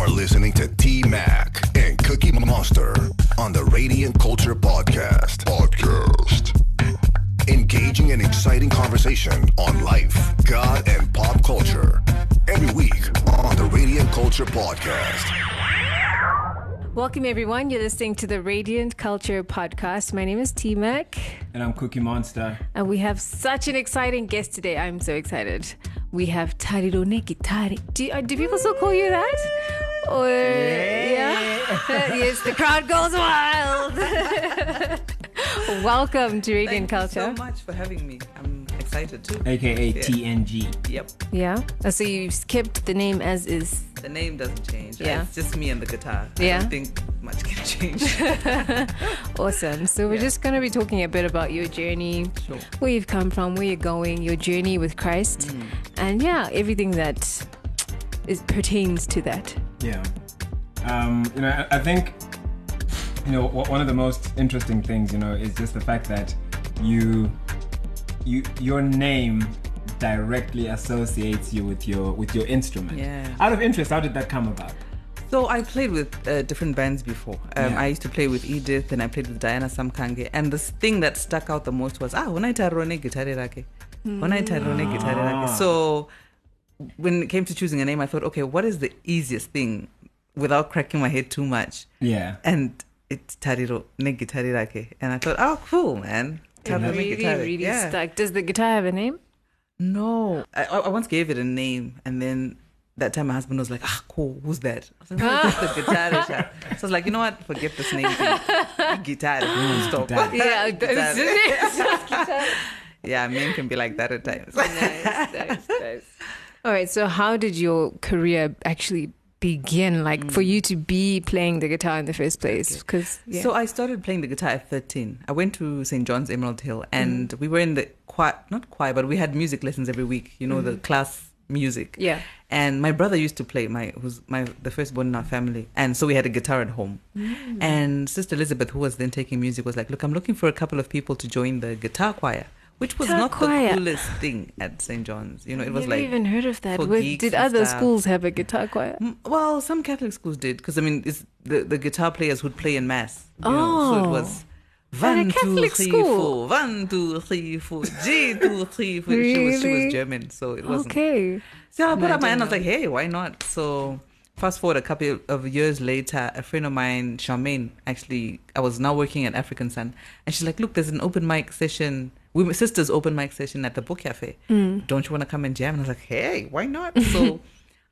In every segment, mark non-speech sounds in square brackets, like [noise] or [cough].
are listening to T Mac and Cookie Monster on the Radiant Culture Podcast. Podcast. Engaging and exciting conversation on life, God, and pop culture. Every week on the Radiant Culture Podcast. Welcome, everyone. You're listening to the Radiant Culture Podcast. My name is T Mac, And I'm Cookie Monster. and we have such an exciting guest today. I'm so excited. We have Tariro neGitare. Do, uh, do people still call you that? Or, yeah? [laughs] yes, the crowd goes wild. [laughs] Welcome to Radiant Thank you Culture. so much for having me. I'm excited too. AKA Yeah. TNG. Yep. Yeah. Uh, So you kept the name as is. The name doesn't change. Yeah. It's just me and the guitar. Yeah. I Yeah. don't think much can change. [laughs] Awesome. So we're Yeah. just going to be talking a bit about your journey, Sure. where you've come from, where you're going, your journey with Christ, Mm. and yeah, everything that is pertains to that. Yeah. Um, you know, I, I think, you know, one of the most interesting things, you know, is just the fact that you, you, your name directly associates you with your with your instrument. Yeah. Out of interest, how did that come about? So I played with uh, different bands before. Um, Yeah. I used to play with Edith and I played with Diana Samkange. And the thing that stuck out the most was, ah, when I tarone guitare rake. When I tarone guitare Ah. rake. So when it came to choosing a name, I thought, okay, what is the easiest thing without cracking my head too much? Yeah. And it's Tariro ne guitare rake. And I thought, oh, cool, man. It Tarone really, guitare. really Yeah. stuck. Does the guitar have a name? No, I, I once gave it a name, and then that time my husband was like, "Ah, cool, who's that?" I was like, "No, it's just the guitarist." [laughs] So I was like, "You know what? Forget this name. thing. Guitar. Stop." guitar. [laughs] Yeah, Guitar. [laughs] yeah, men can be like that at times. nice, nice, nice. All right. So, how did your career actually begin? Like Mm. for you to be playing the guitar in the first place? Because yeah. So I started playing the guitar at 13. I went to St. John's Emerald Hill, and Mm. we were in the choir, not choir, but we had music lessons every week. You know, the class music. Mm. yeah. and my brother used to play my who's my the firstborn in our family and so we had a guitar at home Mm. and sister elizabeth who was then taking music was like look i'm looking for a couple of people to join the guitar choir which was not choir. the coolest thing at st john's you know it was Never like even heard of that. geeks did other stuff. schools have a guitar choir? Well some catholic schools did because i mean it's the, the guitar players would play in mass you know, so Oh. it was oh. At a one, two, Catholic three, school? four. One, two, three, four. G, two, three, four. She was she was German, so it wasn't. Okay. So I put No, I up my hand. I was like, hey, why not? So fast forward a couple of years later, a friend of mine, Charmaine, actually, I was now working at African Sun, and she's like, look, there's an open mic session, women sisters open mic session at the book cafe. Mm. Don't you want to come and jam? And I was like, hey, why not? [laughs] So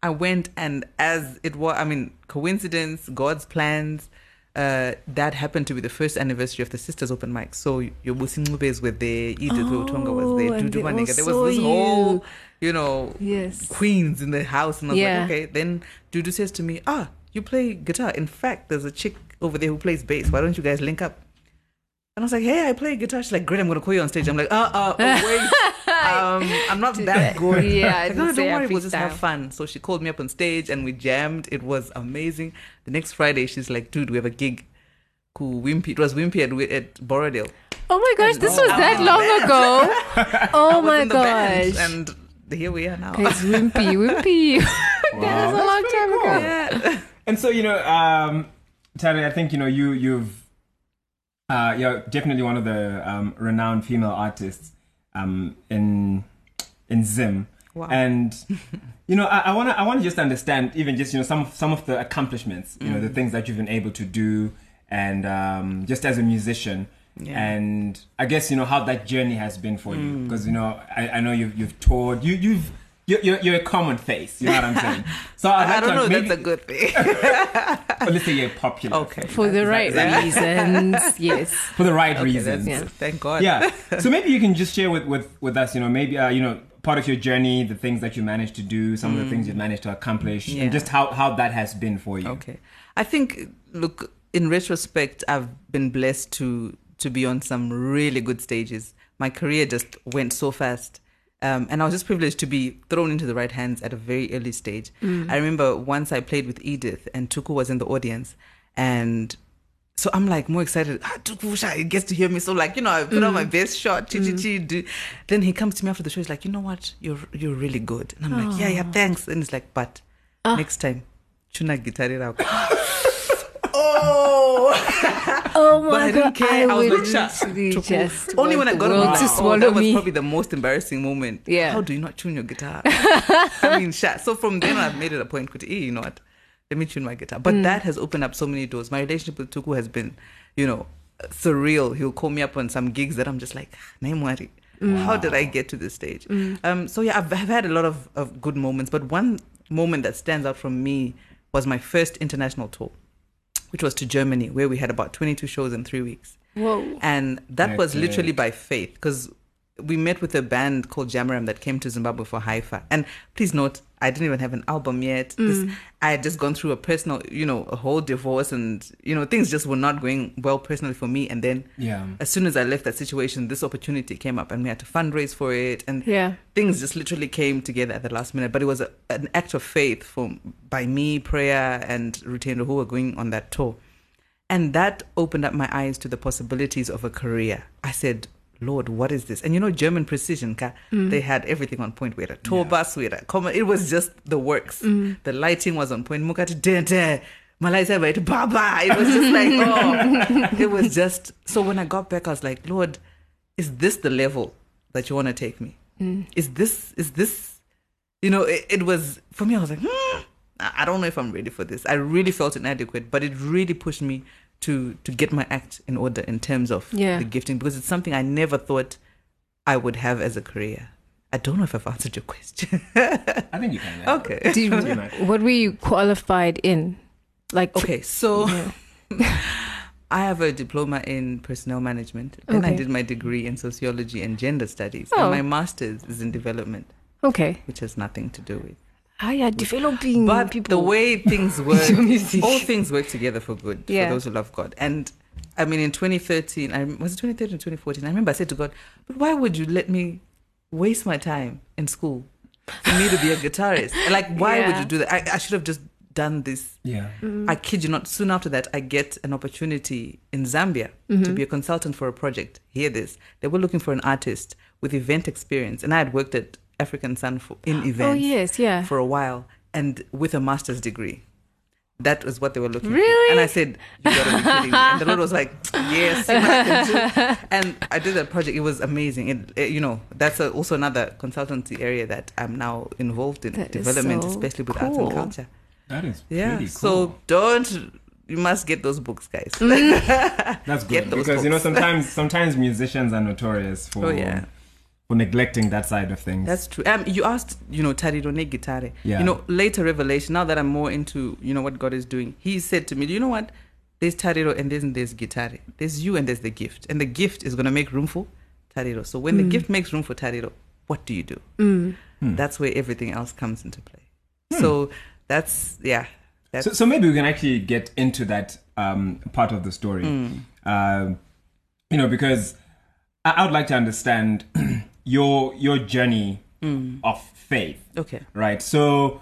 I went, and as it was, I mean, coincidence, God's plans. Uh, that happened to be the first anniversary of the sisters open mic. So your Busi Ncubes were there, Edith WeUtonga was there, Oh, Dudu Manhenga. There was this you. whole, you know, Yes. queens in the house and I was Yeah. like, okay. Then Dudu says to me, ah, you play guitar. In fact, there's a chick over there who plays bass. Why don't you guys link up? And I was like, hey, I play guitar. She's like, great, I'm gonna call you on stage. I'm like, uh, uh, oh, wait, [laughs] um, I'm not that good. Yeah, I Like, no, didn't say don't I worry, we'll just have freestyle. fun. So she called me up on stage and we jammed. It was amazing. The next Friday, she's like, dude, we have a gig. Cool, Wimpy. It was Wimpy at, at Borrowdale. Oh my gosh, this Oh, was that wow. long ago. [laughs] Oh I was my in the band, gosh. and here we are now. It's wimpy, [laughs] wimpy. that was a long time ago. yeah. And so, you know, um, Tari, I think, you know, you, you've, uh, you're definitely one of the um, renowned female artists um, in, in Zim. Wow. And, [laughs] you know, I, to I wanna just understand even just, you know, some of, some of the accomplishments, you Mm. know, the things that you've been able to do and um, just as a musician. Yeah. And I guess, you know, how that journey has been for Mm. you. Because, you know, I, I know you've, you've toured, you, you've, you're, you're, you're a common face, you know what I'm [laughs] saying? So I'd I don't know if maybe, that's a good thing. [laughs] but let's say you're popular. okay. For the right reasons, [laughs] yes. For the right Okay, reasons. that's, Yeah. Thank God. yeah. So maybe you can just share with, with, with us, you know, maybe, uh, you know, part of your journey, the things that you managed to do, some of the things you've managed to accomplish, Mm. Yeah. and just how, how that has been for you. Okay. I think, look, in retrospect, I've been blessed to to be on some really good stages. My career just went so fast. Um, and I was just privileged to be thrown into the right hands at a very early stage. I remember once I played with Edith and Tuku was in the audience and so I'm like more excited. Ah, Tuku gets to hear me. So like, you know, I put on my best shot. Chi, chi, chi, do. Then he comes to me after the show. He's like, you know what? You're you're really good. And I'm like, yeah, yeah, thanks. And he's like, but next time, chuna guitar rako [gasps] [laughs] oh [laughs] Oh my but I didn't god! care. I, was would like, "Sha, just Only when I got on to my swallow that was me. probably the most embarrassing moment. Yeah. How do you not tune your guitar? [laughs] I mean, sha. So from then on, I've made it a point to, you know what? Let me tune my guitar. Mm. But that has opened up so many doors. My relationship with Tuku has been, you know, surreal. He'll call me up on some gigs that I'm just like, name worry. How did I get to this stage? Um, so yeah, I've, I've had a lot of, of good moments, but one moment that stands out from me was my first international tour, which was to Germany, where we had about 22 shows in three weeks. Whoa! And that was literally by faith because we met with a band called Jamaram that came to Zimbabwe for HIFA. And please note, I didn't even have an album yet. This, mm. I had just gone through a personal, you know, a whole divorce and, you know, things just were not going well personally for me. And then Yeah. as soon as I left that situation, this opportunity came up and we had to fundraise for it. And Yeah. things just literally came together at the last minute. But it was a, an act of faith for by me, prayer, and Rutendo who were going on that tour. And that opened up my eyes to the possibilities of a career. I said, Lord, what is this? And you know, German precision, ka, mm. they had everything on point. We had a tour Yeah. bus, we had a common, it was just the works. Mm. The lighting was on point. Mukati dente, Malaysia baba. It was just like, [laughs] oh, it was just. So when I got back, I was like, Lord, is this the level that you want to take me? Mm. Is this, is this, you know, it, it was, for me, I was like, hmm, I don't know if I'm ready for this. I really felt inadequate, but it really pushed me to to get my act in order in terms of Yeah. the gifting because it's something I never thought I would have as a career. I don't know if I've answered your question. I think you can. yeah. okay. [laughs] Did you, You what were you qualified in? Like Okay, so Yeah. [laughs] I have a diploma in personnel management. Then I did my degree in sociology and gender studies. Oh. And my master's is in development, Okay. which has nothing to do with. Ah, yeah, developing But people. the way things [laughs] work, all things work together for good Yeah. for those who love God. And I mean, in 2013, I was it 2013 or 2014. I remember I said to God, "But why would you let me waste my time in school for me to be a guitarist? Like, why would you do that? I, I should have just done this Yeah. Mm. I kid you not, soon after that, I get an opportunity in Zambia Mm-hmm. to be a consultant for a project. Hear this. They were looking for an artist with event experience. And I had worked at African Sun for, in [gasps] oh, events Oh yes, yeah. for a while and with a master's degree. That was what they were looking for. Really? And I said, You gotta be kidding me. And the Lord was like, [laughs] Yes, I. And I did that project. It was amazing. It, it- you know, that's a, also another consultancy area that I'm now involved in That is development, so especially with arts and culture. That is Yeah. pretty So don't you must get those books, guys. [laughs] That's get good those because you know sometimes [laughs] sometimes musicians are notorious for Oh, yeah. For neglecting that side of things. That's true. Um, you asked, you know, Tariro neGitare. Yeah. You know, later revelation. Now that I'm more into, you know, what God is doing, He said to me, "Do you know what? There's Tariro and then there's Gitare. There's you and there's the gift, and the gift is gonna make room for Tariro. So when the gift makes room for Tariro, what do you do? Mm. That's where everything else comes into play. So that's yeah. That's So, so maybe we can actually get into that um, part of the story. Um, you know, because I, would like to understand [clears throat] your your journey of faith, okay. right? So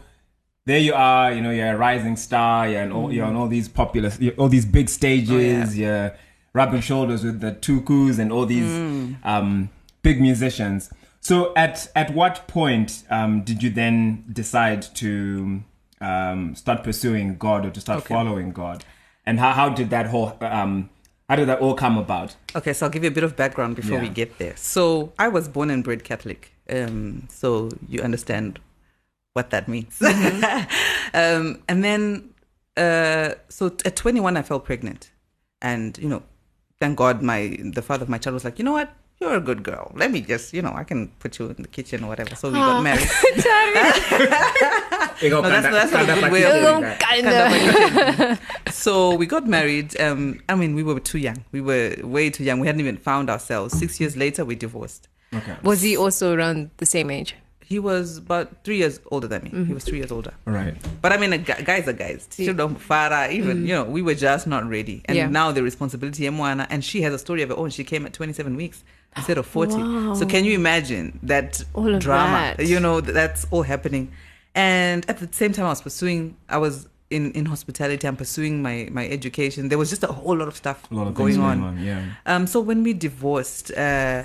there you are. You know, you're a rising star. You're, all, you're on all these popular, all these big stages. You're rubbing shoulders with the Tukus and all these um, big musicians. So at at what point um, did you then decide to um, start pursuing God or to start Okay. following God? And how, how did that whole um, how did that all come about? Okay, so I'll give you a bit of background before we get there. So I was born and bred Catholic, um, so you understand what that means. [laughs] um, and then, uh, so at 21, I fell pregnant, and you know, thank God, my the father of my child was like, you know what, you're a good girl. Let me just, you know, I can put you in the kitchen or whatever. So we got married. [laughs] [laughs] No, that's- that's not a good way of Kinda. so we got married. Um, I mean, we were too young. We were way too young. We hadn't even found ourselves. Six years later, we divorced. Okay. Was he also around the same age? He was about three years older than me. He was three years older. Right. But I mean, a gu- guys are guys. Children, Farah, even, you know, we were just not ready. And Yeah. now the responsibility, Mwana, and she has a story of her own. She came at 27 weeks instead of 40. Wow. So can you imagine that All of drama? that. You know, that's all happening. And at the same time, I was pursuing, I was in, in hospitality, I'm pursuing my, my education. There was just a whole lot of stuff A lot of going, on. going on. Yeah. Um, so when we divorced, uh,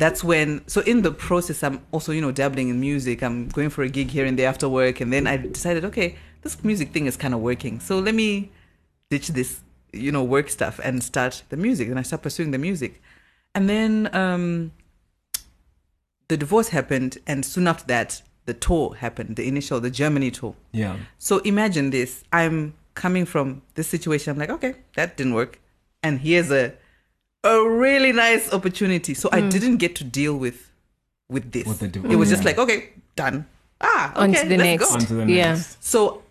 that's when. So in the process, I'm also you know dabbling in music. I'm going for a gig here and there after work, and then I decided, okay, this music thing is kind of working. So let me ditch this, you know, work stuff and start the music. And I start pursuing the music. And then um, the divorce happened, and soon after that, the tour happened, the initial, the Germany tour. Yeah. So imagine this. I'm coming from this situation. I'm like, okay, that didn't work. And here's a a really nice opportunity. So I didn't get to deal with with this. With the div- it was just like, okay, done. Ah, okay, On to the next. go. On to the Yeah. next. So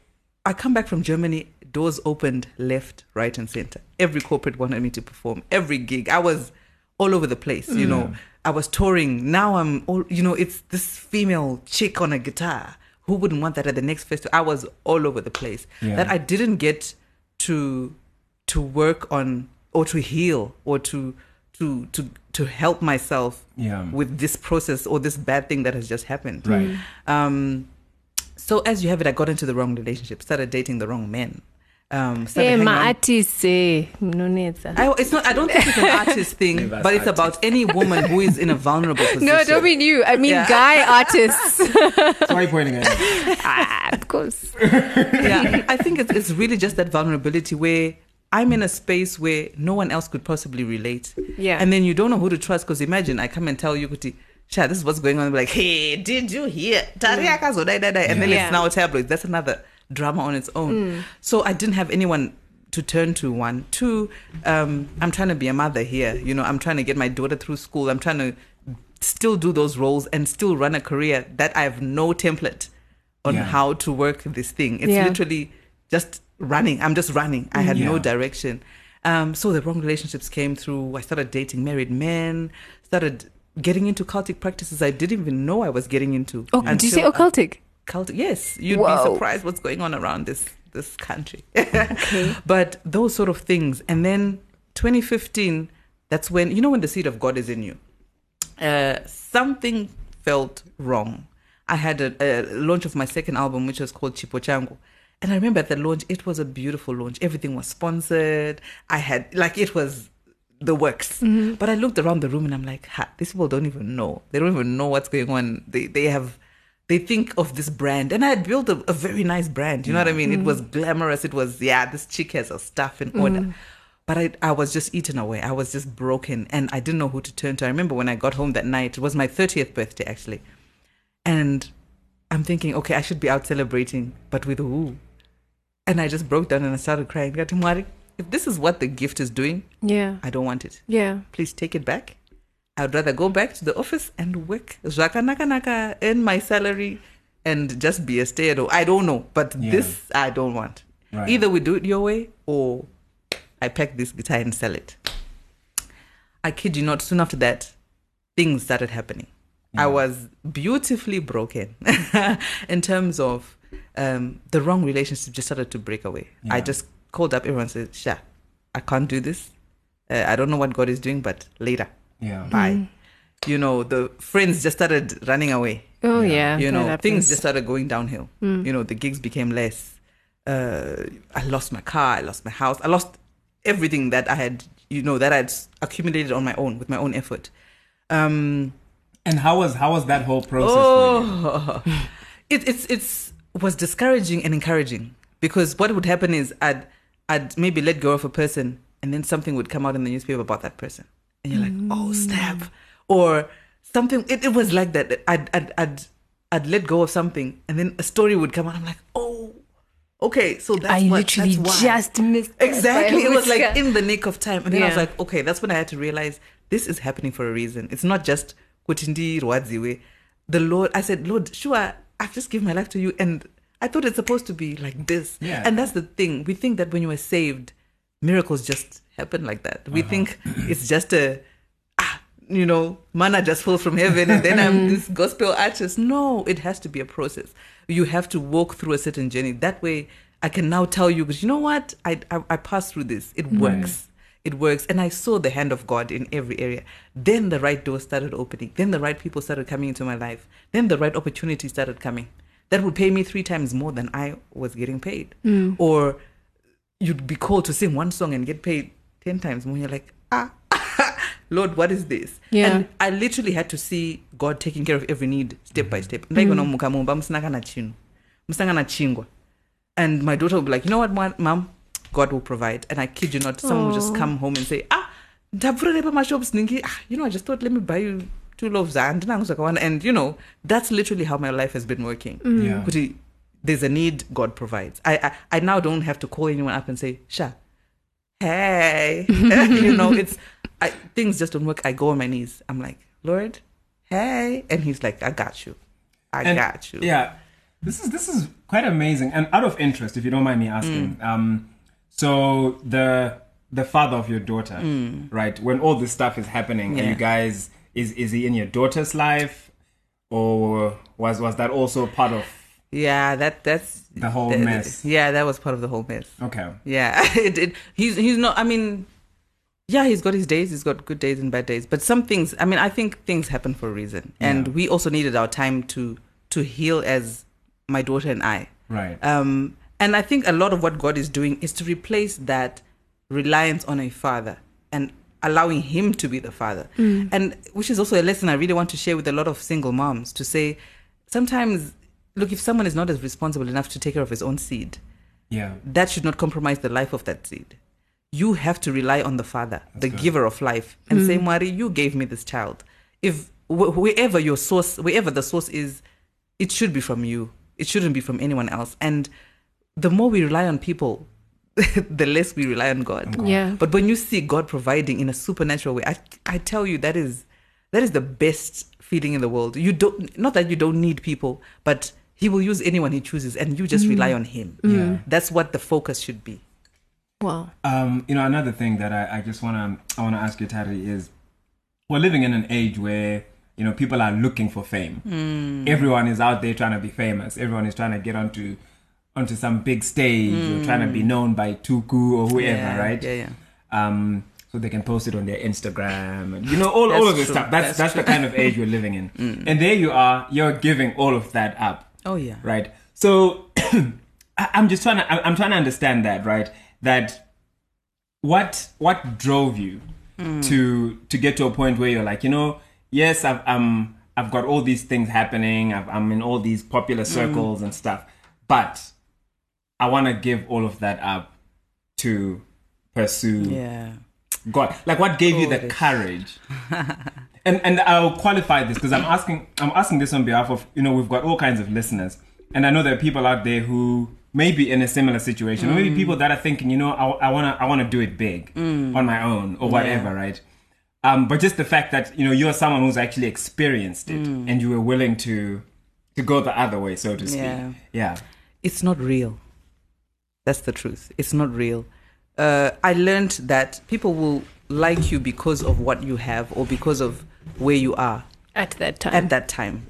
I come back from Germany, doors opened left, right, and center. Every corporate wanted me to perform, every gig. I was all over the place, you know. I was touring. Now I'm all, you know, it's this female chick on a guitar. Who wouldn't want that at the next festival? I was all over the place. Yeah. That I didn't get to to work on or to heal or to to to to help myself Yeah. with this process or this bad thing that has just happened. Right. Um, so as you have it, I got into the wrong relationship, started dating the wrong men. Um, started Hey, my around- artist, eh, mnonetsa. I, it's not. I don't think it's an artist thing, [laughs] but it's artist. about any woman who is in a vulnerable position. [laughs] No, don't mean you. I mean Yeah. guy artists. So why are you pointing at me? ah, of course. yeah, I think it's, it's really just that vulnerability where I'm in a space where no one else could possibly relate. Yeah. And then you don't know who to trust because imagine I come and tell you, Kuti, Sha, this is what's going on. I'm like, hey, did you hear? Tariaka zo dai dai dai. And then Yeah. it's now tabloids. That's another drama on its own. So I didn't have anyone to turn to one. Two, um, I'm trying to be a mother here. You know, I'm trying to get my daughter through school. I'm trying to still do those roles and still run a career that I have no template on Yeah. how to work this thing. It's Yeah. literally just running. I'm just running. I had no direction. Um, so the wrong relationships came through. I started dating married men, started getting into cultic practices I didn't even know I was getting into. Oh, did you say until I- occultic? Cult, yes, you'd Whoa. be surprised what's going on around this this country. okay. [laughs] But those sort of things, and then 2015, that's when you know when the seed of God is in you. Uh, something felt wrong. I had a, a launch of my second album, which was called Chipo Changu. And I remember at the launch, it was a beautiful launch. Everything was sponsored. I had, like, it was the works. Mm-hmm. But I looked around the room and I'm like, ha, these people don't even know. They don't even know what's going on. They, they have, they think of this brand. And I had built a, a very nice brand. You know what I mean? It was mm-hmm. glamorous. It was, yeah, this chick has her stuff in order. Mm-hmm. But I, I was just eaten away. I was just broken and I didn't know who to turn to. I remember when I got home that night, it was my 30th birthday actually. And I'm thinking, okay, I should be out celebrating, but with who? And I just broke down and I started crying. Gatumari, if this is what the gift is doing, Yeah. I don't want it. Yeah. Please take it back. I'd rather go back to the office and work. Zaka naka naka, earn my salary and just be a stay at home. I don't know, but Yeah. this I don't want. Right. Either we do it your way or I pack this guitar and sell it. I kid you not, soon after that, things started happening. I was beautifully broken [laughs] in terms of um, the wrong relationship just started to break away. I just called up everyone and said, Sha, I can't do this. Uh, I don't know what God is doing, but later, Yeah. bye. You know, the friends just started running away Oh Yeah. yeah. you know things just started going downhill you know the gigs became less uh, i lost my car i lost my house i lost everything that i had you know that i'd accumulated on my own with my own effort um And how was how was that whole process for you? oh [laughs] it, it's it's was discouraging and encouraging because what would happen is i'd i'd maybe let go of a person and then something would come out in the newspaper about that person and you're like mm. oh snap or something it, it was like that I'd, I'd i'd i'd let go of something and then a story would come out i'm like oh okay so that's I what, literally that's just missed Exactly. It was like in the nick of time. And then I was like, okay, that's when I had to realize this is happening for a reason. It's not just. The Lord, I said, Lord, sure, I've just given my life to you. And I thought it's supposed to be like this. Yeah. And that's the thing. We think that when you are saved, miracles just happen like that. We think it's just a, ah, you know, manna just falls from heaven and then I'm [laughs] this gospel artist. No, it has to be a process. You have to walk through a certain journey. That way, I can now tell you, because you know what? I, I, I passed through this. It works. It works. And I saw the hand of God in every area. Then the right doors started opening. Then the right people started coming into my life. Then the right opportunities started coming. That would pay me three times more than I was getting paid. Or you'd be called to sing one song and get paid 10 times more. You're like, ah, [laughs] Lord, what is this? Yeah. And I literally had to see God taking care of every need step by step. Ndaigono muka mumba musina kana chinhu. Musina kana chingwa. and my daughter would be like, you know what, mom, God will provide. And I kid you not, someone will just come home and say, ah, ndabvura nepa mashops ningi, ah, you know, I just thought, let me buy you two loaves and and you know, that's literally how my life has been working. Yeah. There's a need, God provides. I, I I now don't have to call anyone up and say, Sha, hey, [laughs] you know, it's I, things just don't work. I go on my knees. I'm like, Lord, hey, and He's like, I got you, I And- got you. Yeah, this is this is quite amazing. And out of interest, if you don't mind me asking, um, so the the father of your daughter, right? When all this stuff is happening, are Yeah. you guys is is he in your daughter's life, or was was that also part of? Yeah, that that's The whole that- mess. Yeah, that was part of the whole mess. Okay, Yeah, [laughs] it, it, he's he's not. I mean, yeah, he's got his days. He's got good days and bad days. But some things. I mean, I think things happen for a reason, and Yeah. we also needed our time to to heal as my daughter and I. right. Um, and I think a lot of what God is doing is to replace that reliance on a father and allowing him to be the father. Mm. And which is also a lesson I really want to share with a lot of single moms to say sometimes, look, if someone is not as responsible enough to take care of his own seed, yeah, that should not compromise the life of that seed. You have to rely on the Father, the good. giver of life, and mm. say, Mari, you gave me this child. If wh- wherever your source, wherever the source is, it should be from you. It shouldn't be from anyone else. And the more we rely on people, [laughs] the less we rely on God. Yeah. But when you see God providing in a supernatural way, I, I tell you that is that is the best feeling in the world. You don't not that you don't need people, but He will use anyone He chooses, and you just rely on Him. Yeah. That's what the focus should be. Wow. Um, you know, another thing that I, I just wanna I wanna ask you, Tari, is we're living in an age where you know people are looking for fame. Everyone is out there trying to be famous. Everyone is trying to get onto onto some big stage or trying to be known by Tuku or whoever, Yeah, right? yeah, yeah. Um, so they can post it on their Instagram and you know all, all of this true. stuff. That's That's that's, the kind of age we're living in. [laughs] And there you are, you're giving all of that up Oh yeah. right so [coughs] i'm just trying to i'm trying to understand that right that what what drove you to to get to a point where you're like you know yes i've um i've got all these things happening I've, i'm in all these popular circles and stuff but i want to give all of that up to pursue Yeah. God, like what gave you the courage? [laughs] and and I'll qualify this because I'm asking I'm asking this on behalf of you know we've got all kinds of listeners, and I know there are people out there who may be in a similar situation, or maybe mm. people that are thinking, you know, I, I wanna I wanna do it big mm. on my own or whatever, right? Um, but just the fact that you know you're someone who's actually experienced it mm. and you were willing to to go the other way, so to speak. Yeah. yeah. It's not real. That's the truth. It's not real. Uh, I learned that people will like you because of what you have or because of where you are At that time. at that time.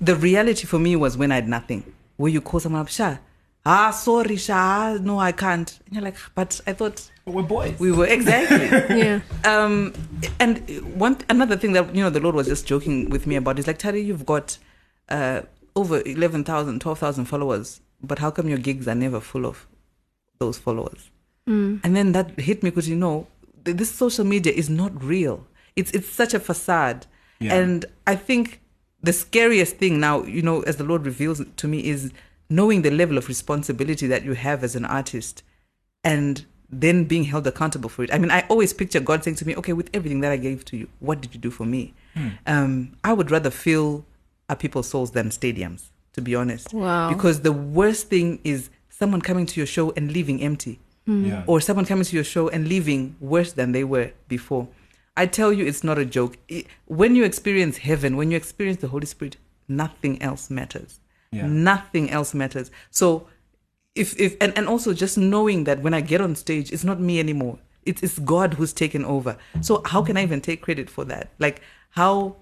The reality for me was when I had nothing. Where you call someone up, Sha, ah, sorry, Sha, no, I can't. And you're like, but I thought But we're boys. we were exactly. [laughs] yeah. um and one another thing that you know the lord was just joking with me about is like tari you've got uh over 11,000 12,000 followers but how come your gigs are never full of those followers and then that hit me because you know th- this social media is not real it's it's such a facade Yeah. and i think the scariest thing now you know as the lord reveals to me is knowing the level of responsibility that you have as an artist and then being held accountable for it. I mean, I always picture God saying to me, "Okay, with everything that I gave to you, what did you do for me?" Um, I would rather fill our people's souls than stadiums, to be honest. Wow. Because the worst thing is someone coming to your show and leaving empty, hmm. Yeah. or someone coming to your show and leaving worse than they were before. I tell you, it's not a joke. I- When you experience heaven, when you experience the Holy Spirit, nothing else matters. Yeah. Nothing else matters. So if if and, and also just knowing that when I get on stage, it's not me anymore. It's it's God who's taken over. So how can I even take credit for that? Like how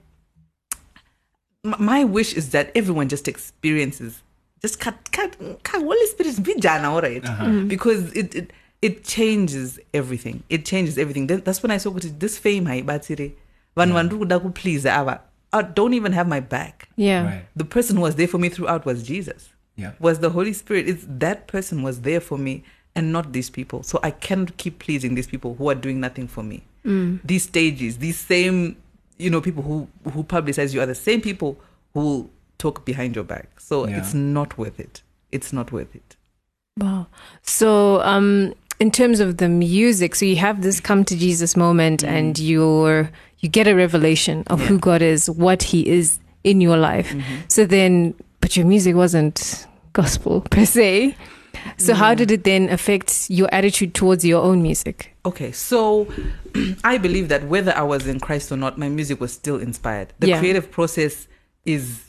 my wish is that everyone just experiences just cut cut cut Holy Spirit be jana, all right? because it, it it changes everything. It changes everything. That's when I saw ukuthi this fame haibatsire vanhu vandiri kuda kuplease ava uh, don't even have my back. Yeah. Right. The person who was there for me throughout was Jesus Yeah. was the Holy Spirit. It's that person was there for me and not these people. So I cannot keep pleasing these people who are doing nothing for me. These stages, these same, you know, people who who publicize you are the same people who will talk behind your back. So Yeah. it's not worth it. It's not worth it. Wow. So, um, in terms of the music, so you have this come to Jesus moment, and you're you get a revelation of who God is, what He is in your life. So then, but your music wasn't gospel [laughs] per se. So how did it then affect your attitude towards your own music? Okay, so [clears throat] I believe that whether I was in Christ or not, my music was still inspired. The Yeah. creative process is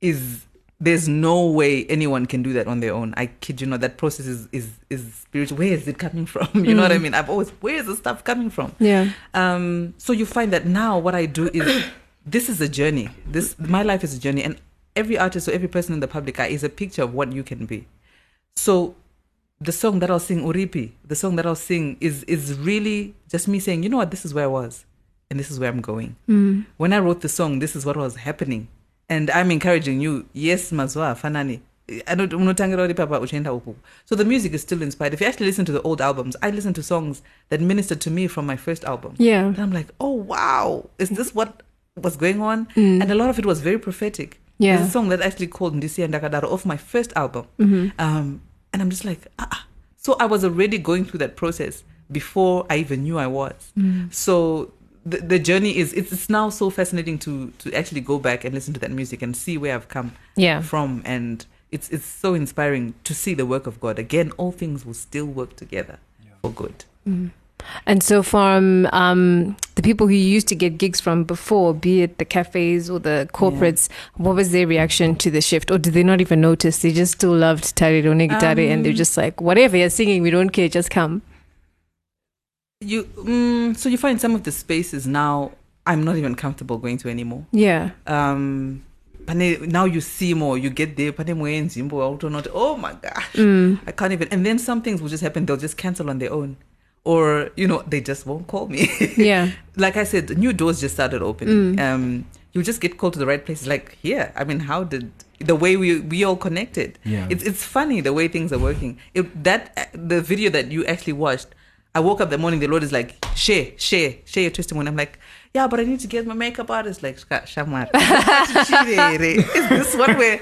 is there's no way anyone can do that on their own. I kid you not. That process is is is spiritual. Where is it coming [laughs] from? You know what I mean? I've always where is the stuff coming from? Yeah. Um, so you find that now what I do is [coughs] this is a journey. This my life is a journey, and every artist or every person in the public eye is a picture of what you can be. So the song that I'll sing, Uripi, the song that I'll sing is is really just me saying, you know what, this is where I was, and this is where I'm going. When I wrote the song, this is what was happening, and I'm encouraging you. Yes, mazwa fanani. I don't unotangira uri papa uchienda uku. So the music is still inspired. If you actually listen to the old albums, I listen to songs that ministered to me from my first album. Yeah. And I'm like, oh wow, is this what was going on? And a lot of it was very prophetic. Yeah. There's a song that actually called Ndisi and Dakadaro off my first album. Um, and I'm just like, ah. ah. So I was already going through that process before I even knew I was. So the, the journey is it's, it's now so fascinating to to actually go back and listen to that music and see where I've come Yeah. from and it's it's so inspiring to see the work of God. Again, all things will still work together for good. And so, from um, the people who you used to get gigs from before, be it the cafes or the corporates, what was their reaction to the shift? Or did they not even notice? They just still loved Tariro Negitare and they're just like, whatever you're singing, we don't care, just come. You mm, so you find some of the spaces now I'm not even comfortable going to anymore. Yeah. Um pane, now you see more, you get there, pane mwenzi, mbo auto not oh my gosh. Mm. I can't even and then some things will just happen, they'll just cancel on their own. Or, you know, they just won't call me. [laughs] Yeah. like I said, new doors just started opening. Mm. Um, you just get called to the right places. Like here, I mean, how did the way we we all connected? Yeah. It's it's funny the way things are working. It, that the video that you actually watched, I woke up the morning. The Lord is like, share, share, share your testimony. I'm like, yeah, but I need to get my makeup artist. Like, "Shka- Shamar, [laughs] is this what we're?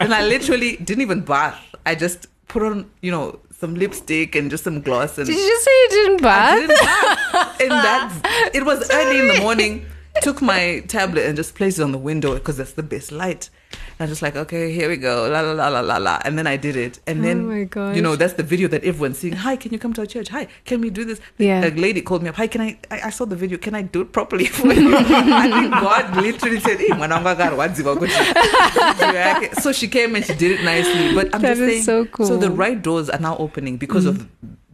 And I literally didn't even bath. I just put on, you know, some lipstick and just some gloss and Did you just say you didn't I didn't bath. And that [laughs] it was early in the morning. Took my tablet and just placed it on the window because that's the best light. And I'm just like, okay, here we go, la la la la la la. And then I did it. And then, Oh my gosh. you know, that's the video that everyone's seeing. Hi, can you come to our church? Hi, can we do this? Yeah. A lady called me up. Hi, can I? I, I saw the video. Can I do it properly [laughs] for you? I think God literally said, "Eh, mwana wanga gari wadziva kuti-" So she came and she did it nicely. But I'm That just is saying. so cool. So the right doors are now opening because of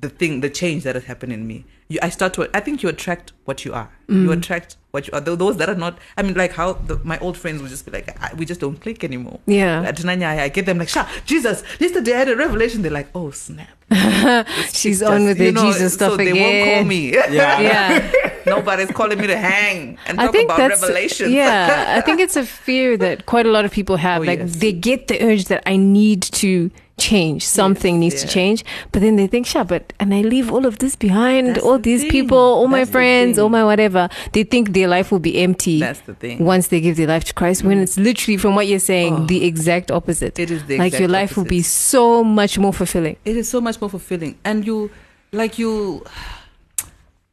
the thing, the change that has happened in me. You, I start to. I think you attract what you are. You mm. attract what you are. Those that are not. I mean, like how the, my old friends would just be like, I, we just don't click anymore. Yeah. At Nanya, I get them like, Sha, Jesus. Yesterday I had a revelation. They're like, oh snap. [laughs] She's It's on with the know, Jesus stuff so again. They won't call me. [laughs] Yeah. [laughs] Yeah. Nobody's calling me to hang and I talk think about that's revelations. yeah. I think it's a fear that quite a lot of people have. Oh, like yes. they get the urge that I need to change. Something needs to change, but then they think, "Sure, but and I leave all of this behind. That's all the these thing. people, all my That's the friends, all my whatever. They think their life will be empty. That's the thing. Once they give their life to Christ, when it's literally from what you're saying, Oh. the exact opposite. It is the like your life will be so much more fulfilling. it is so much more fulfilling and you like you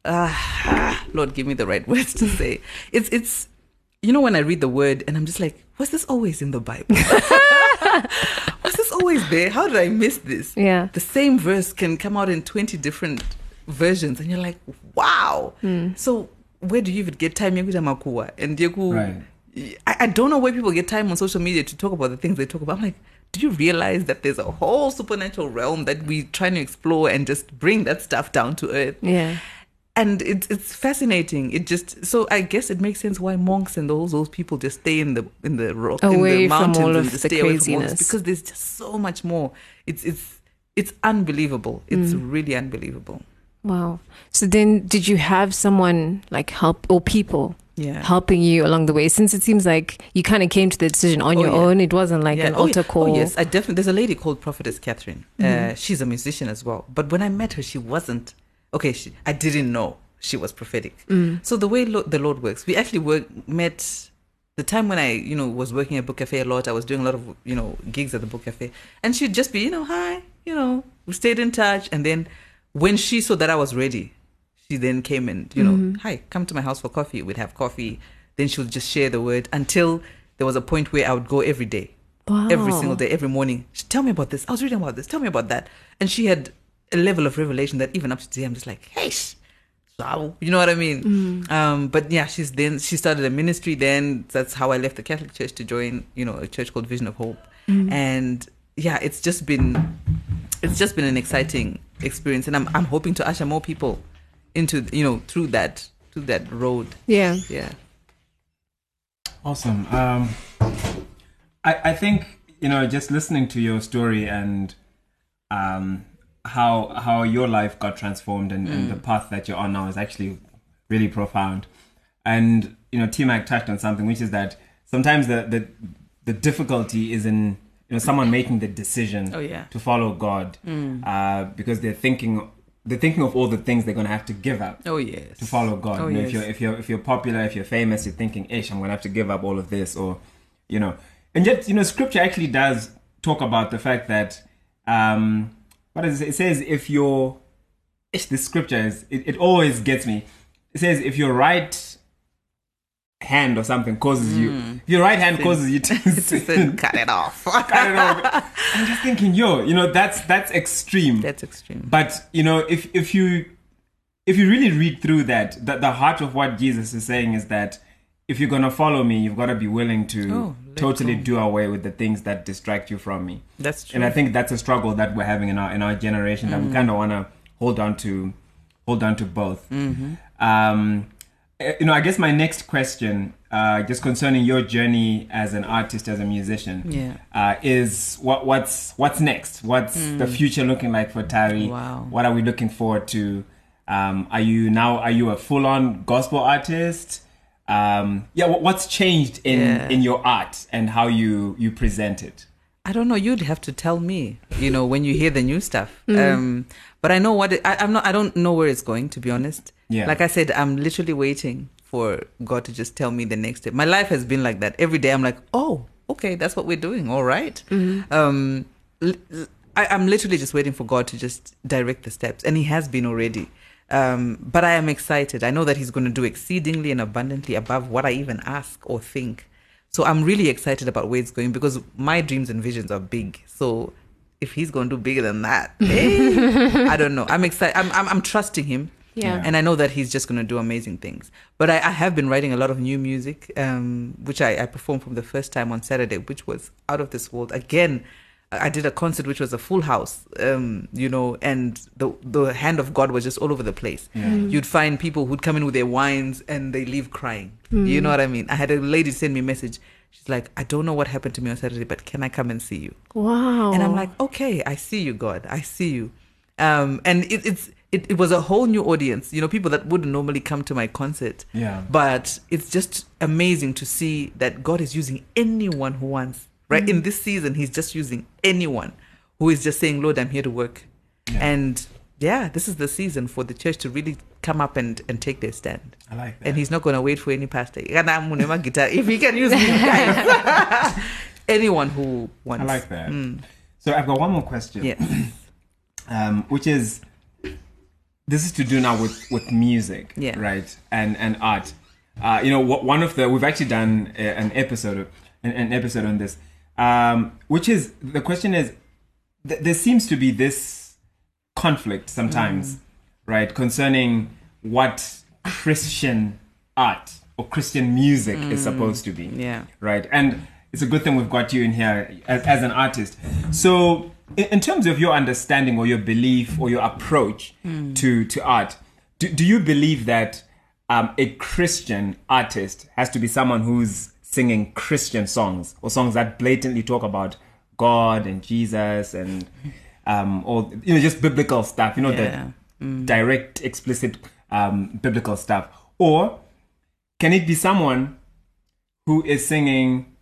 ah, [sighs] [sighs] lord give me the right [laughs] words to say it's it's you know when i read the word and i'm just like was this always in the bible [laughs] [laughs] always there how did i miss this Yeah. the same verse can come out in 20 different versions and you're like wow hmm. so where do you even get time and yeku Right. I, I don't know where people get time on social media to talk about the things they talk about. I'm like, do you realize that there's a whole supernatural realm that we're trying to explore and just bring that stuff down to earth? Yeah. And it's it's fascinating. It just so I guess it makes sense why monks and those those people just stay in the in the rock in Away the from all of just the stay away from all this craziness. because there's just so much more. It's it's it's unbelievable. It's really unbelievable. Wow. So then, did you have someone like help or people Yeah. helping you along the way? Since it seems like you kind of came to the decision on Oh, your yeah. own, it wasn't like an Oh, altar call. Oh, yes, I definitely. There's a lady called Prophetess Catherine. Uh, she's a musician as well. But when I met her, she wasn't. Okay, she, I didn't know she was prophetic. Mm. So the way lo- the Lord works, we actually work, met the time when I, you know, was working at Book Cafe a lot, I was doing a lot of, you know, gigs at the Book Cafe. And she'd just be, you know, hi, you know, we stayed in touch. And then when she saw that I was ready, she then came and, you know, mm-hmm. hi, come to my house for coffee. We'd have coffee. Then she would just share the word until there was a point where I would go every day. Wow. Every single day, every morning. She, Tell me about this. I was reading about this. Tell me about that. And she had a level of revelation that even up to today, I'm just like, hey, sh- so you know what I mean? Um, but yeah, she's then she started a ministry. Then that's how I left the Catholic Church to join, you know, a church called Vision of Hope. And yeah, it's just been, it's just been an exciting experience, and I'm I'm hoping to usher more people into you know through that through that road. Yeah. Yeah. Awesome. Um, I I think you know just listening to your story and um, how how your life got transformed and, and the path that you're on now is actually really profound. And you know, T Mac touched on something, which is that sometimes the the the difficulty is in you know someone making the decision Oh, yeah. to follow God uh, because they're thinking they're thinking of all the things they're going to have to give up Oh yes. to follow God. Oh, you know, yes. if you're if you're if you're popular, if you're famous, you're thinking, "Ish, I'm gonna have to give up all of this," or you know, and yet you know, Scripture actually does talk about the fact that um, what is it? It says if your the scripture is it, it always gets me. It says if your right hand or something causes you, hmm. if your right hand causes you [laughs] to sin, cut it off. [laughs] cut it off. I'm just thinking, yo, you know, that's that's extreme. That's extreme. But you know, if if you if you really read through that, the, the heart of what Jesus is saying is that if you're gonna follow me, you've got to be willing to Oh, totally do away with the things that distract you from me. That's true. And I think that's a struggle that we're having in our in our generation that we kind of want to hold on to, hold on to both. Um, eh, you know, I guess my next question, uh, just concerning your journey as an artist, as a musician, Yeah. uh, is what what's what's next? What's the future looking like for Tari? Wow. What are we looking forward to? Um, are you now? Are you a full-on gospel artist? Um, yeah. What's changed in Yeah. in your art and how you you present it? I don't know. You'd have to tell me, you know, when you hear the new stuff. Um, but I know what it, I, I'm not. I don't know where it's going. To be honest, Yeah. Like I said, I'm literally waiting for God to just tell me the next step. My life has been like that. Every day, I'm like, oh, okay, that's what we're doing. All right. Um, l- l- I, I'm literally just waiting for God to just direct the steps, and He has been already. Um, but I am excited. I know that He's going to do exceedingly and abundantly above what I even ask or think. So I'm really excited about where it's going because my dreams and visions are big. So if he's going to do bigger than that, [laughs] eh, I don't know. I'm excited. I'm, I'm, I'm trusting him. Yeah. And I know that he's just going to do amazing things. But I, I have been writing a lot of new music, um, which I, I performed from the first time on Saturday, which was out of this world. Again, I I did a concert which was a full house, um, you know, and the the hand of God was just all over the place. You'd find people who'd come in with their wines and they leave crying. You know what I mean? I had a lady send me a message. She's like, I don't know what happened to me on Saturday, but can I come and see you? Wow. And I'm like, okay, I see you, God. I see you. Um, and it, it's it, it was a whole new audience, you know, people that wouldn't normally come to my concert. Yeah. But it's just amazing to see that God is using anyone who wants. Right in this season, He's just using anyone who is just saying, "Lord, I'm here to work." And yeah, this is the season for the church to really come up and, and take their stand. I like that. And He's not going to wait for any pastor. If He can use me, [laughs] [laughs] anyone who wants. I like that. So I've got one more question. Yes. [clears throat] um, which is this is to do now with with music, Yeah. right, and and art. Uh, you know, one of the we've actually done an episode an, an episode on this, um, which is the question is th- there seems to be this conflict sometimes, right, concerning what Christian art or Christian music is supposed to be Yeah. right? And it's a good thing we've got you in here as, as an artist. So, in, in terms of your understanding or your belief or your approach to to art, do, do you believe that um, a Christian artist has to be someone who's singing Christian songs or songs that blatantly talk about God and Jesus and um, or you know just biblical stuff, you know Yeah. the direct, explicit um, biblical stuff, or can it be someone who is singing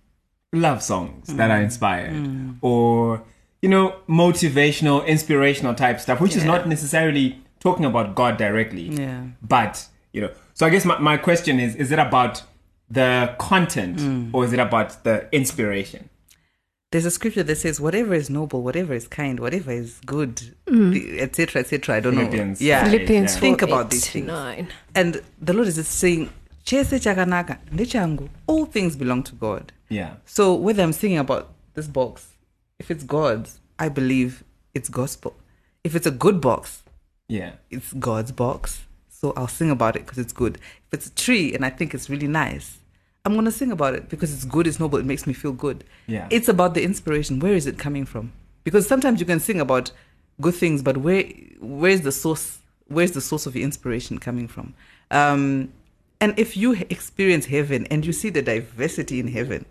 love songs that are inspired or you know motivational inspirational type stuff which is not necessarily talking about god directly Yeah. but you know. So i guess my, my question is is it about the content mm. or is it about the inspiration? There's a scripture that says, "Whatever is noble, whatever is kind, whatever is good, mm. etc., etc." I don't Philippians. know. Yeah, Philippians yeah. Think 4, about 8 these things. 9. and the Lord is just saying, "Chese chakanaka, ndechangu." All things belong to God. Yeah. So whether I'm singing about this box, if it's God's, I believe it's gospel. If it's a good box, Yeah. it's God's box. So I'll sing about it because it's good. If it's a tree and I think it's really nice, I'm gonna sing about it because it's good, it's noble, it makes me feel good. Yeah. It's about the inspiration. Where is it coming from? Because sometimes you can sing about good things, but where where's the source? Where's the source of your inspiration coming from? Um, and if you experience heaven and you see the diversity in heaven,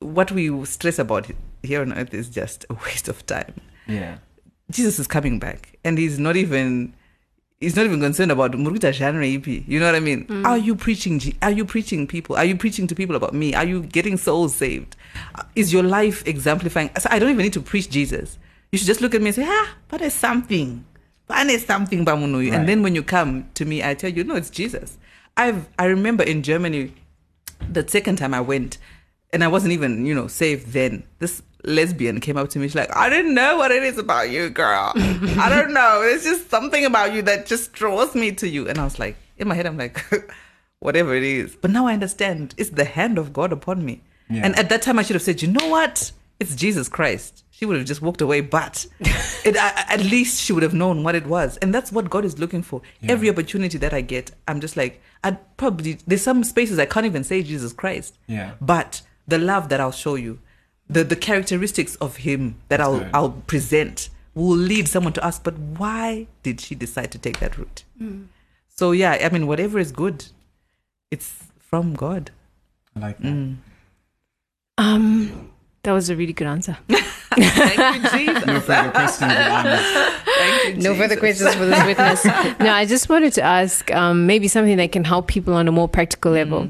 what we stress about here on earth is just a waste of time. Yeah. Jesus is coming back, and he's not even he's not even concerned about Muruta genre EP. You know what I mean? Are you preaching? Are you preaching people? Are you preaching to people about me? Are you getting souls saved? Is your life exemplifying? So I don't even need to preach Jesus. You should just look at me and say, ah, but there's something. But there's something, Bamunuyu. Right. And then when you come to me, I tell you, no, it's Jesus. I've I remember in Germany, the second time I went, and I wasn't even, you know, saved then. This lesbian came up to me. She's like, I didn't know what it is about you, girl. I [laughs] don't know. It's just something about you that just draws me to you. And I was like, in my head, I'm like, [laughs] whatever it is. But now I understand. It's the hand of God upon me. Yeah. And at that time, I should have said, you know what? It's Jesus Christ. She would have just walked away, but [laughs] it, I, at least she would have known what it was. And that's what God is looking for. Every opportunity that I get, I'm just like, I probably, there's some spaces I can't even say Jesus Christ. Yeah. But the love that I'll show you, the, the characteristics of him that I'll, good. I'll present will lead someone to ask, but why did she decide to take that route? So, yeah, I mean, whatever is good, it's from God. I like that. Um, that was a really good answer. [laughs] Thank you, Jesus. No further questions. Ilana. [laughs] Thank you, No further questions for this witness. [laughs] no, I just wanted to ask um, maybe something that can help people on a more practical level.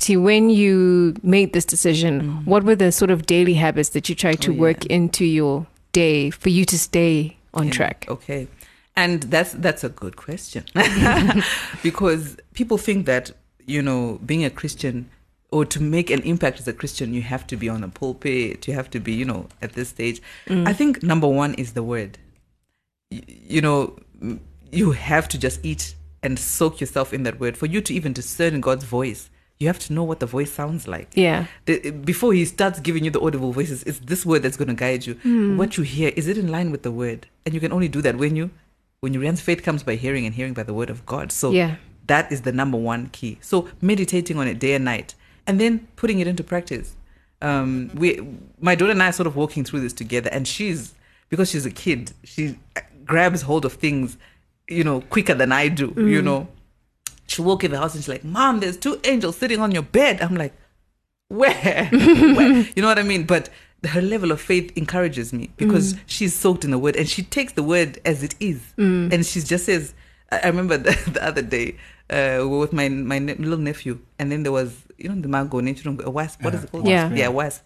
See, when you made this decision, mm-hmm. what were the sort of daily habits that you tried to Oh, yeah. work into your day for you to stay on Yeah, track? Okay. And that's that's a good question. [laughs] because people think that, you know, being a Christian or to make an impact as a Christian, you have to be on a pulpit, you have to be, you know, at this stage. Mm. I think number one is the word. Y- You know, you have to just eat and soak yourself in that word. For you to even discern God's voice, you have to know what the voice sounds like Yeah. the, before he starts giving you the audible voices, it's this word that's going to guide you. What you hear is it in line with the word, and you can only do that when you, when you realize faith comes by hearing and hearing by the word of God. So Yeah. that is the number one key. So meditating on it day and night, and then putting it into practice. Um, we, my daughter and I are sort of walking through this together, and she's because she's a kid, she grabs hold of things, you know, quicker than I do. You know, she walk in the house and she's like, "Mom, there's two angels sitting on your bed." I'm like, "Where? [laughs] Where?" You know what I mean? But her level of faith encourages me because she's soaked in the word and she takes the word as it is, and she just says. I I remember [laughs] the, the other day uh, with my my ne- little nephew, and then there was you know the mango nature a wasp. What is it called? Yeah. yeah, wasp.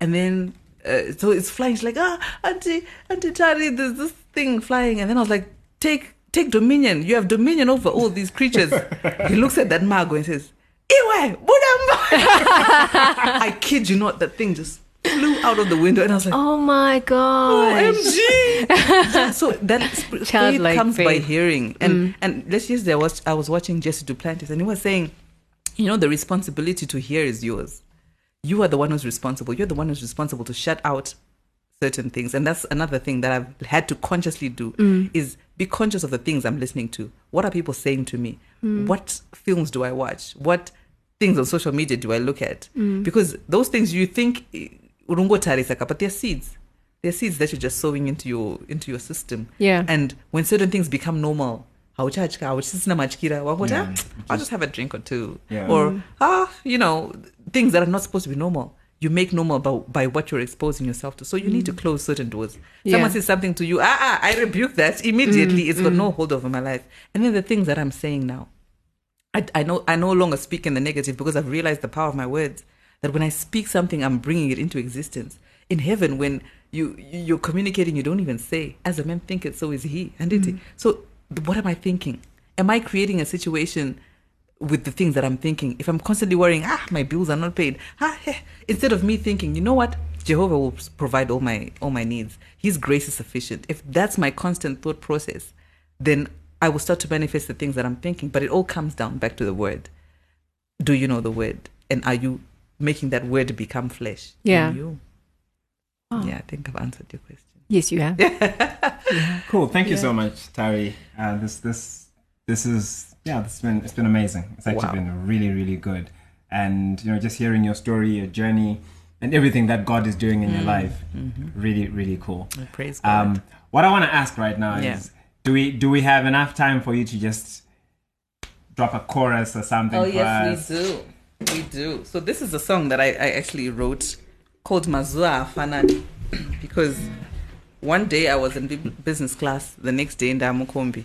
And then uh, so it's flying. She's like, ah, auntie, auntie Charlie, there's this thing flying. And then I was like, take take dominion. You have dominion over all these creatures. he looks at that mago and says, Iwe, Budamba. [laughs] I kid you not, that thing just flew out of the window, and I was like, Oh my gosh. OMG. [laughs] so that sp- faith comes by hearing. And mm. and let's just I was I was watching Jesse Duplantis and he was saying, you know, the responsibility to hear is yours. You are the one who's responsible. You're the one who's responsible to shut out certain things. And that's another thing that I've had to consciously do is be conscious of the things I'm listening to. What are people saying to me? What films do I watch? What things on social media do I look at? Because those things you think eh, urungotarisaka, but they're seeds. They're seeds that you're just sowing into your into your system. Yeah. And when certain things become normal, hauchachika, hauchisina machikira, wangota, Yeah. I'll just have a drink or two. Yeah. Or ah, you know, things that are not supposed to be normal. You make normal by, by what you're exposing yourself to. So you need to close certain doors. Yeah. Someone says something to you, ah, ah, I rebuke that immediately. It's got no hold over my life. And then the things that I'm saying now, I, I know I no longer speak in the negative because I've realized the power of my words. That when I speak something, I'm bringing it into existence. In heaven, when you you- you're communicating, you don't even say, "As a man thinketh, so is he." And it, so, what am I thinking? Am I creating a situation with the things that I'm thinking, if I'm constantly worrying, ah, my bills are not paid, ah, eh, instead of me thinking, you know what, Jehovah will provide all my all my needs. His grace is sufficient. If that's my constant thought process, then I will start to manifest the things that I'm thinking. But it all comes down back to the word. Do you know the word, and are you making that word become flesh? in Yeah. you? Oh. Yeah, I think I've answered your question. Yes, you have. [laughs] Cool. Thank you so much, Tari. Uh, this this this is yeah. It's been it's been amazing. It's actually Wow. been really really good. And you know, just hearing your story, your journey, and everything that God is doing in your life, really really cool. Praise God. Um, what I want to ask right now Yeah. is, do we do we have enough time for you to just drop a chorus or something Oh for yes, us? we do. We do. So this is a song that I, I actually wrote called Mazua Fanani [clears throat] because one day I was in business class, the next day in Damukombi.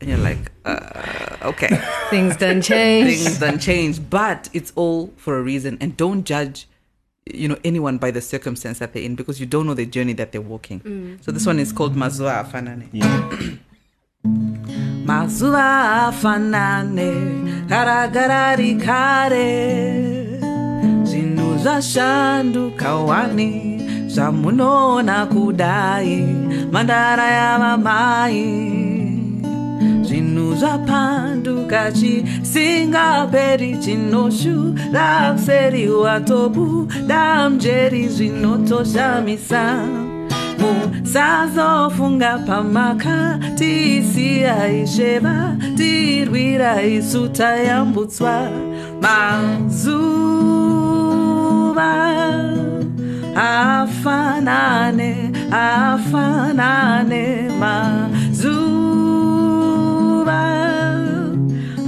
And you're like, uh, okay, [laughs] Things done change. things done change, but it's all for a reason. And don't judge, you know, anyone by the circumstance that they're in because you don't know the journey that they're walking. So this one is called Mazua Fanani. Yeah. [clears throat] mazuva afanane garagara rikare zvinhu zvashanduka wani zvamunoona kudai mhandara yavamai zvinhu zvapanduka chisingaperi chinoshura kuseriwa tobuda mjeri zvinotoshamisa. Musazofunga pamakatisiya isheva tirwira isu tayambutswa mazuva afanane afanane mazuva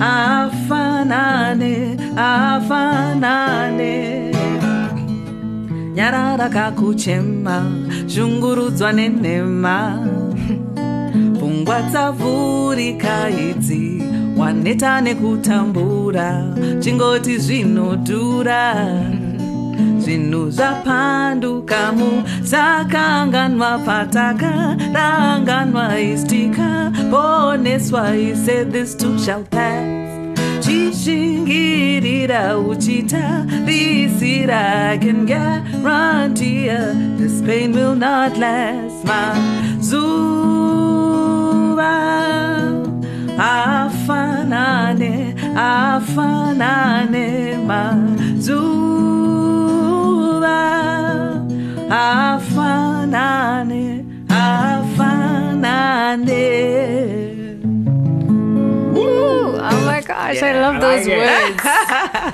afanane afanane. Nyarara kakuchema shungurudzwa nenhema pfungwa dzavhurika idzi waneta nekutambura chingoti zvinodhura zvinhu zvapanduka musakanganwa patakaranganwa istika. Poneswa he said this too shall pass. Chishingirira uchitarisira I can guarantee this pain will not last. Mazuva afanane afanane mazuva afanane afanane Ooh, oh my gosh, I Yeah, love I those like words,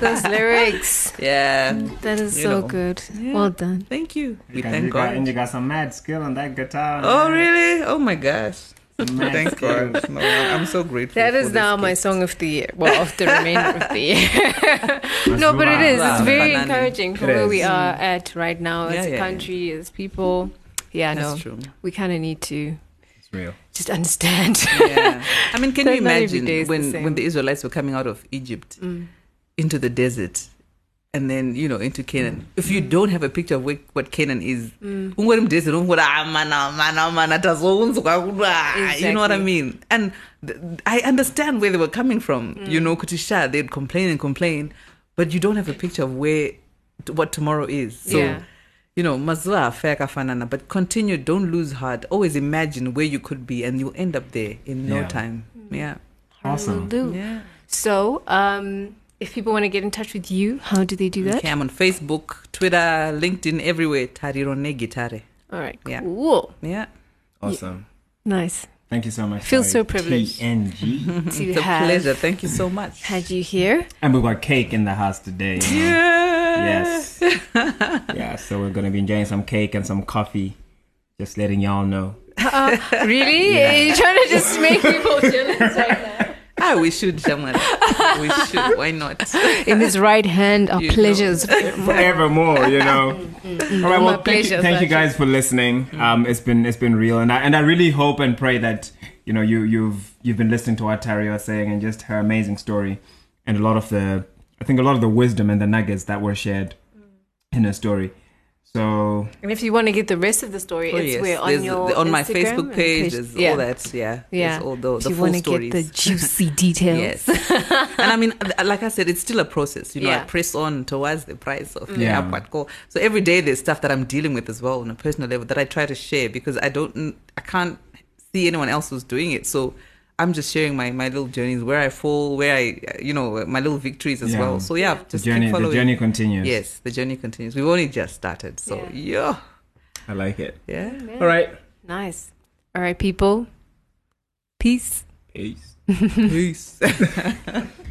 [laughs] those lyrics. yeah That is You so know. good. Yeah. Well done. thank you we And thank you got, and you got some mad skill on that guitar. oh really oh my gosh Mad thank god no, i'm so grateful That is for is now my gift. song of the year. Well, of the remainder of the year. [laughs] no, but it is. It's very encouraging for where we are at right now Yeah, as a yeah, yeah. country, as people. Yeah, that's no, true we kind of need to It's real. just understand. yeah i mean can That [laughs] you imagine day is the when when the israelites were coming out of egypt mm. into the desert and then you know into Canaan. If you don't have a picture of where, what Canaan is, ungori mudesert, ungori, "Ah, mana, ah, mana, ah, mana, tazounzwa kuda," you know what I mean? And th- I understand where they were coming from. Mm. You know, kutisha, they'd complain and complain, but you don't have a picture of where what tomorrow is. So. Yeah. You know, mazua afeka fanana, but continue. Don't lose heart. Always imagine where you could be, and you'll end up there in no Yeah. time. Mm. Yeah, Awesome. Yeah. So, um, if people want to get in touch with you, how do they do that? Okay, I'm on Facebook, Twitter, LinkedIn, everywhere. Tariro neGitare. All right, Yeah. cool, Yeah. Awesome. nice. Thank you so much. Feel Tari. so privileged. TNG. [laughs] To It's a have pleasure. Thank you so much. had you here. and we've got cake in the house today. you know. Yes. [laughs] yeah, so we're going to be enjoying some cake and some coffee. Just letting y'all know. Uh, really? Are you trying to just make people [laughs] jealous right now? Ah, we should, Shaman. we should. Why not? In his right hand are You pleasures. Forevermore, you know. Mm, mm, mm. All right, well, My thank, you, pleasure, thank you guys for listening. Um, it's been it's been real, and I and I really hope and pray that you know you you've you've been listening to what Tari was saying and just her amazing story, and a lot of the I think a lot of the wisdom and the nuggets that were shared in her story. So And if you want to get the rest of the story, Oh, it's yes. where on There's your the- on my Instagram Facebook page, there's yeah. all that. Yeah, Yeah, There's all the, if the you full want to get the juicy [laughs] details. Yes. and I mean, like I said, it's still a process. You know, Yeah. I press on towards the price of the Yeah. upward goal. So every day there's stuff that I'm dealing with as well on a personal level that I try to share because I don't, I can't see anyone else who's doing it. So I'm just sharing my, my little journeys, where I fall, where I, you know, my little victories as Yeah. well. So yeah, the just journey, keep the journey continues. Yes, the journey continues. We've only just started. So yeah, I like it. yeah. All right. Nice. All right, people. Peace. Peace. [laughs] [laughs] Peace. [laughs]